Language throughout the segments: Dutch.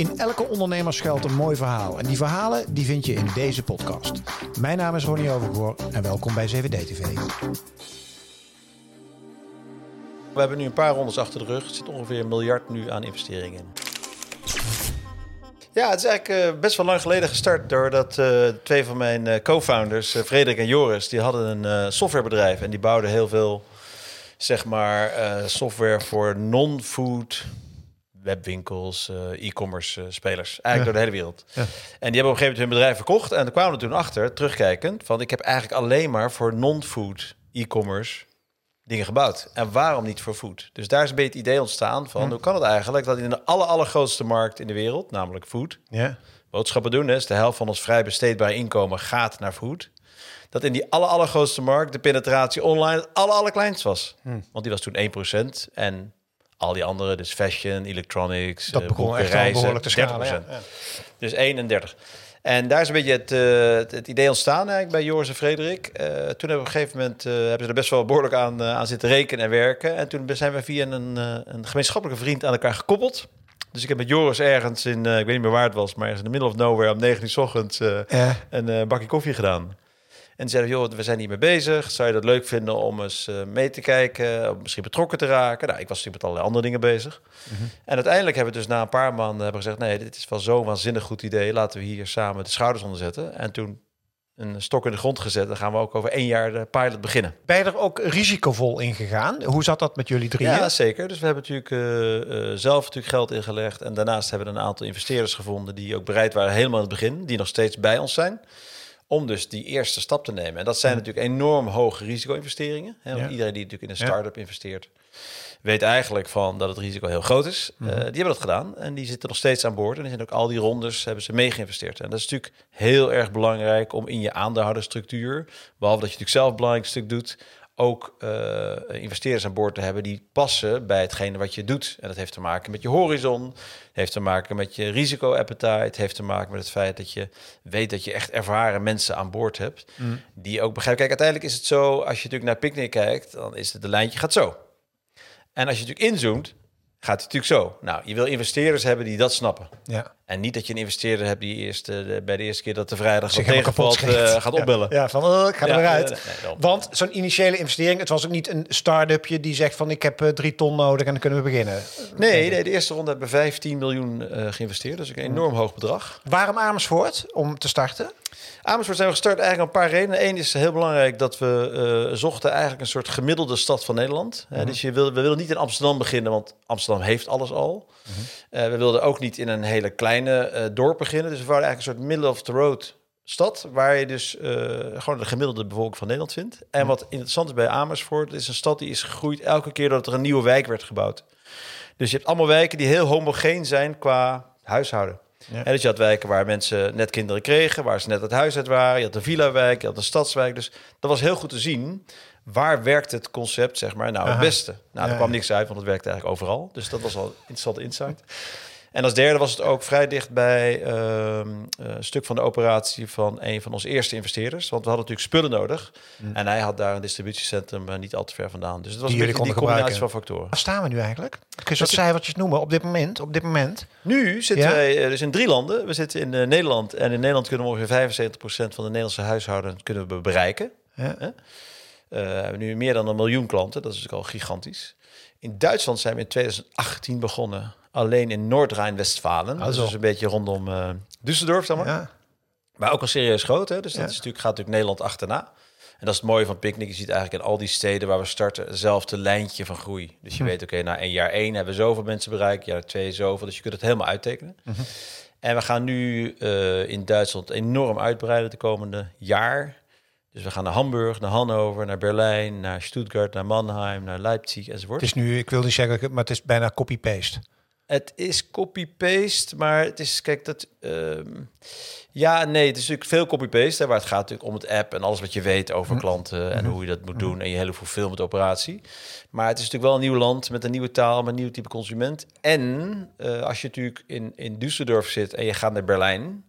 In elke ondernemer schuilt een mooi verhaal. En die verhalen die vind je in deze podcast. Mijn naam is Ronnie Overgoor en welkom bij 7D TV. We hebben nu een paar rondes achter de rug. Er zit ongeveer een miljard nu aan investeringen in. Ja, het is eigenlijk uh, best wel lang geleden gestart doordat uh, twee van mijn uh, co-founders, Frederik en Joris, die hadden een softwarebedrijf en die bouwden heel veel, zeg maar, software voor non-food webwinkels, e-commerce spelers, eigenlijk door de hele wereld. Ja. En die hebben op een gegeven moment hun bedrijf verkocht en daar kwamen we toen achter, terugkijkend, van ik heb eigenlijk alleen maar voor non-food e-commerce dingen gebouwd. En waarom niet voor food? Dus daar is een beetje het idee ontstaan van... Hoe kan het eigenlijk dat in de aller, allergrootste markt in de wereld... namelijk food, ja. boodschappen doen... is de helft van ons vrij besteedbare inkomen gaat naar food... dat in die aller, allergrootste markt de penetratie online het aller, allerkleinst was. Hm. Want die was toen 1% en al die andere, dus fashion, electronics... Dat begon echt reizen, behoorlijk te schalen, ja. Dus 31. En daar is een beetje het, uh, het, idee ontstaan eigenlijk bij Joris en Frederik. Uh, toen hebben we op een gegeven moment uh, hebben ze er best wel behoorlijk aan, aan zitten rekenen en werken. En toen zijn we via een, een gemeenschappelijke vriend aan elkaar gekoppeld. Dus ik heb met Joris ergens in, ik weet niet meer waar het was, maar ergens in de middle of nowhere om 9 uur s ochtends ja. een bakje koffie gedaan. En die zeiden, joh, we zijn hiermee bezig. Zou je dat leuk vinden om eens uh, mee te kijken? Om misschien betrokken te raken? Nou, ik was natuurlijk met allerlei andere dingen bezig. Mhm. En uiteindelijk hebben we dus na een paar maanden hebben gezegd... nee, dit is wel zo'n waanzinnig goed idee. Laten we hier samen de schouders onder zetten. En toen een stok in de grond gezet. Dan gaan we ook over één jaar de pilot beginnen. Ben je er ook risicovol in gegaan? Hoe zat dat met jullie drieën? Ja, zeker. Dus we hebben natuurlijk uh, zelf natuurlijk geld ingelegd. En daarnaast hebben we een aantal investeerders gevonden... die ook bereid waren helemaal in het begin. Die nog steeds bij ons zijn om dus die eerste stap te nemen. En dat zijn natuurlijk enorm hoge risico-investeringen. Iedereen die natuurlijk in een start-up investeert, weet eigenlijk van dat het risico heel groot is. Mhm. Eh, die hebben dat gedaan en die zitten nog steeds aan boord. En die zijn ook al die rondes hebben ze mee geïnvesteerd. En dat is natuurlijk heel erg belangrijk om in je aandeelhouderstructuur, behalve dat je natuurlijk zelf een belangrijk stuk doet, ook uh, investeerders aan boord te hebben die passen bij hetgene wat je doet. En dat heeft te maken met je horizon, heeft te maken met je risico-appetite, heeft te maken met het feit dat je weet dat je echt ervaren mensen aan boord hebt, mm. die ook begrijpen. Kijk, uiteindelijk is het zo, als je natuurlijk naar Picnic kijkt, dan is het de lijntje gaat zo. En als je natuurlijk inzoomt, gaat het natuurlijk zo. Nou, je wil investeerders hebben die dat snappen. Ja. En niet dat je een investeerder hebt die eerst uh, bij de eerste keer dat de vrijdag wat tegenvalt uh, gaat opbellen. Ja, van uh, ik ga er ja, uit. Want zo'n initiële investering, het was ook niet een start-upje die zegt van ik heb drie ton nodig en dan kunnen we beginnen. Nee, nee de eerste ronde hebben we 15 miljoen geïnvesteerd. Dus een enorm hoog bedrag. Waarom Amersfoort om te starten? Amersfoort zijn we gestart eigenlijk een paar redenen. Eén is heel belangrijk dat we zochten eigenlijk een soort gemiddelde stad van Nederland. Mm dus je wil, we wilden niet in Amsterdam beginnen, want Amsterdam heeft alles al. Mm we wilden ook niet in een hele kleine uh, dorp beginnen. Dus we waren eigenlijk een soort middle of the road stad, waar je dus gewoon de gemiddelde bevolking van Nederland vindt. En wat interessant is bij Amersfoort, is een stad die is gegroeid elke keer dat er een nieuwe wijk werd gebouwd. Dus je hebt allemaal wijken die heel homogeen zijn qua huishouden. Ja. En dus je had wijken waar mensen net kinderen kregen, waar ze net het huis uit waren. Je had een villa-wijk, je had een stadswijk. Dus dat was heel goed te zien. Waar werkt het concept, zeg maar, nou het beste? Nou, er kwam niks uit, want het werkte eigenlijk overal. Dus dat was al interessante insight. En als derde was het ook vrij dicht bij ehm, eh, een stuk van de operatie van een van onze eerste investeerders. Want we hadden natuurlijk spullen nodig. Mm. En hij had daar een distributiecentrum uh, niet al te ver vandaan. Dus het was die een die combinatie van factoren. Waar staan we nu eigenlijk? Kun je wat cijfertjes noemen op dit moment? Op dit moment? Nu zitten wij uh, dus in drie landen. We zitten in Nederland. En in Nederland kunnen we ongeveer 75% van de Nederlandse huishoudens kunnen we bereiken. Ja. we hebben nu meer dan een miljoen klanten. Dat is natuurlijk al gigantisch. In Duitsland zijn we in 2018 begonnen alleen in Noord-Rijn-Westfalen. Ah, dus dat is een beetje rondom uh, Düsseldorf, zeg maar. Ja. Maar ook al serieus groot, hè? Dus dat is natuurlijk, gaat natuurlijk Nederland achterna. En dat is het mooie van Picnic. Je ziet eigenlijk in al die steden waar we starten hetzelfde lijntje van groei. Dus je hm. weet, oké, okay, na een jaar één hebben we zoveel mensen bereikt, jaar twee zoveel. Dus je kunt het helemaal uittekenen. Hm. En we gaan nu uh, in Duitsland enorm uitbreiden de komende jaar. Dus we gaan naar Hamburg, naar Hannover, naar Berlijn, naar Stuttgart, naar Mannheim, naar Leipzig enzovoort. Het is nu, ik wil niet zeggen, maar het is bijna copy-paste. Het is copy-paste, maar het is, kijk, dat... Ehm, ja, nee, het is natuurlijk veel copy-paste, waar het gaat natuurlijk om het app en alles wat je weet over hm. klanten en hm. hoe je dat moet hm. doen en je hele fulfillment operatie. Maar het is natuurlijk wel een nieuw land met een nieuwe taal, met een nieuw type consument. En uh, als je natuurlijk in, in Düsseldorf zit en je gaat naar Berlijn,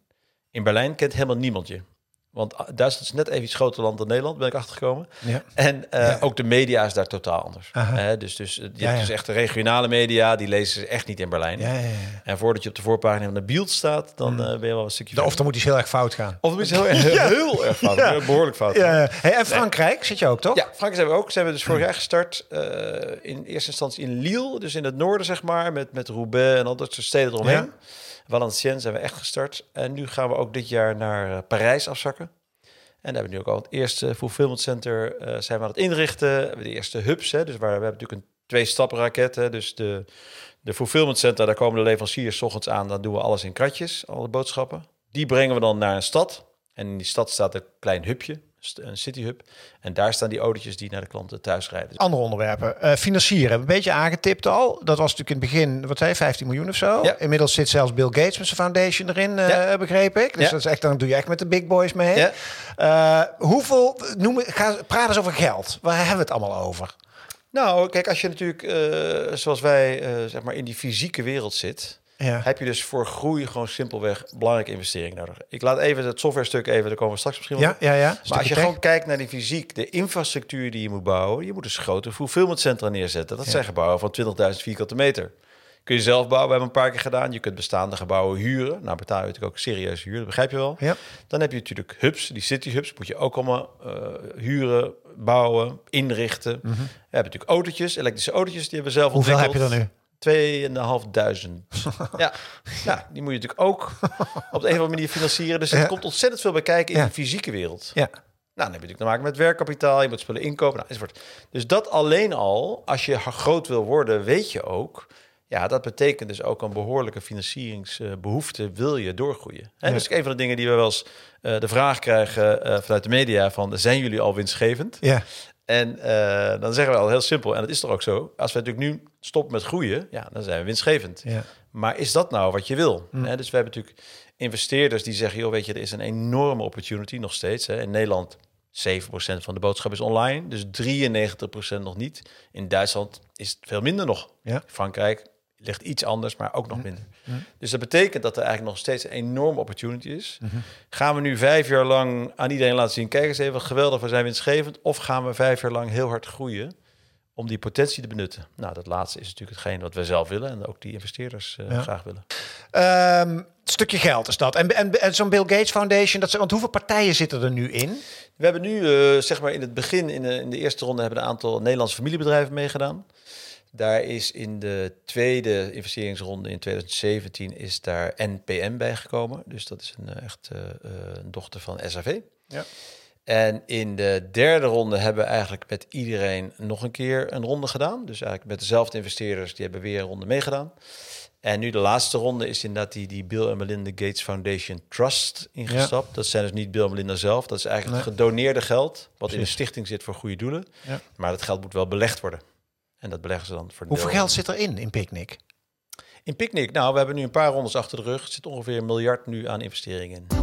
in Berlijn kent helemaal niemand je. Want Duitsland is net even iets groter land dan Nederland, ben ik achtergekomen. Ja. En eh, Ja. ook de media is daar totaal anders. Dus, dus eh, je Ja, hebt dus echt de regionale media, die lezen ze echt niet in Berlijn. Ja, ja, ja. En voordat je op de voorpagina van de Bild staat, dan eh, ben je wel een stukje Of verder. dan moet iets heel erg fout gaan. Of het is heel, erg- heel erg fout, Ja. behoorlijk fout. Hey, en Frankrijk zit je ook, toch? Ja, Frankrijk zijn we ook. Zijn we dus vorig jaar gestart. in eerste instantie in Lille, dus in het noorden, zeg maar, met, met Roubaix en al dat soort steden eromheen. Valenciennes zijn we echt gestart. En nu gaan we ook dit jaar naar eh, Parijs afzakken. En daar hebben we nu ook al het eerste fulfillment center eh, zijn we aan het inrichten. We de eerste hubs, hè, dus waar we hebben natuurlijk een twee stappen raket. Hè, dus de, de fulfillment center, daar komen de leveranciers 's ochtends aan. Dan doen we alles in kratjes, alle boodschappen. Die brengen we dan naar een stad. En in die stad staat een klein hubje, een city hub. En daar staan die autootjes die naar de klanten thuis rijden. Andere onderwerpen. Eh, financieren een beetje aangetipt al. Dat was natuurlijk in het begin, wat zei je, 15 miljoen of zo. Ja. Inmiddels zit zelfs Bill Gates met zijn foundation erin, eh, Ja. begreep ik. Dus Ja. dat is echt, dan doe je echt met de big boys mee. Eh, hoeveel, noem, ga, praat eens over geld. Waar hebben we het allemaal over? Nou, kijk, als je natuurlijk, zoals wij, zeg maar, in die fysieke wereld zit... Ja. heb je dus voor groei gewoon simpelweg belangrijke investering nodig. Ik laat even het software stuk even, daar komen we straks misschien Ja, op. ja, ja. Maar als je tech. gewoon kijkt naar die fysiek, de infrastructuur die je moet bouwen, je moet dus grote fulfillmentcentra neerzetten. Dat Ja. zijn gebouwen van 20.000 vierkante meter. Kun je zelf bouwen, we hebben een paar keer gedaan. Je kunt bestaande gebouwen huren. Nou betaal je natuurlijk ook serieus huur, dat begrijp je wel. Ja. Dan heb je natuurlijk hubs, die city hubs, moet je ook allemaal eh, huren, bouwen, inrichten. We hebben natuurlijk autootjes, elektrische autootjes, die hebben we zelf Mhm. Hoeveel heb je ontwikkeld. er nu? 2.500. ja. ja, die moet je natuurlijk ook op de een of andere manier financieren. Dus er Ja. komt ontzettend veel bij kijken in Ja. de fysieke wereld. Ja. Nou, dan heb je natuurlijk te maken met werkkapitaal, je moet spullen inkopen, nou, enzovoort. Dus dat alleen al, als je groot wil worden, weet je ook... Ja, dat betekent dus ook een behoorlijke financieringsbehoefte, wil je doorgroeien. Hè? Ja. Dus een van de dingen die we wel eens eh, de vraag krijgen eh, vanuit de media van... zijn jullie al winstgevend? Ja. En eh, dan zeggen we al heel simpel, en dat is toch ook zo... als we natuurlijk nu stoppen met groeien, ja, dan zijn we winstgevend. Ja. Maar is dat nou wat je wil? Mm. Hè, dus we hebben natuurlijk investeerders die zeggen... joh, weet je, er is een enorme opportunity nog steeds. Hè. In Nederland 7% van de boodschap is online, dus 93% nog niet. In Duitsland is het veel minder nog. Ja. Frankrijk ligt iets anders, maar ook nog minder. Dus dat betekent dat er eigenlijk nog steeds een enorme opportunity is. Gaan we nu vijf jaar lang aan iedereen laten zien... kijk eens even, geweldig, we zijn winstgevend... of gaan we vijf jaar lang heel hard groeien om die potentie te benutten? Nou, dat laatste is natuurlijk hetgeen wat wij zelf willen... en ook die investeerders eh, Ja. graag willen. Ehm, stukje geld is dat. En, en, en zo'n Bill Gates Foundation, dat, want hoeveel partijen zitten er nu in? We hebben nu, eh, zeg maar in het begin, in de, in de eerste ronde, hebben een aantal Nederlandse familiebedrijven meegedaan. Daar is in de tweede investeringsronde in 2017 is daar NPM bijgekomen. Dus dat is een, eh, echt een dochter van SAV. Ja. En in de derde ronde hebben we eigenlijk met iedereen nog een keer een ronde gedaan. Dus eigenlijk met dezelfde investeerders, die hebben weer een ronde meegedaan. En nu de laatste ronde is inderdaad die, die Bill en Melinda Gates Foundation Trust ingestapt. Dat zijn dus niet Bill en Melinda zelf. Dat is eigenlijk gedoneerde geld wat in de stichting zit voor goede doelen. Ja. Maar dat geld moet wel belegd worden. En dat beleggen ze dan voor de Hoeveel deel- geld zit erin in Picnic? In Picnic, nou, we hebben nu een paar rondes achter de rug. Er zit ongeveer een miljard nu aan investeringen in.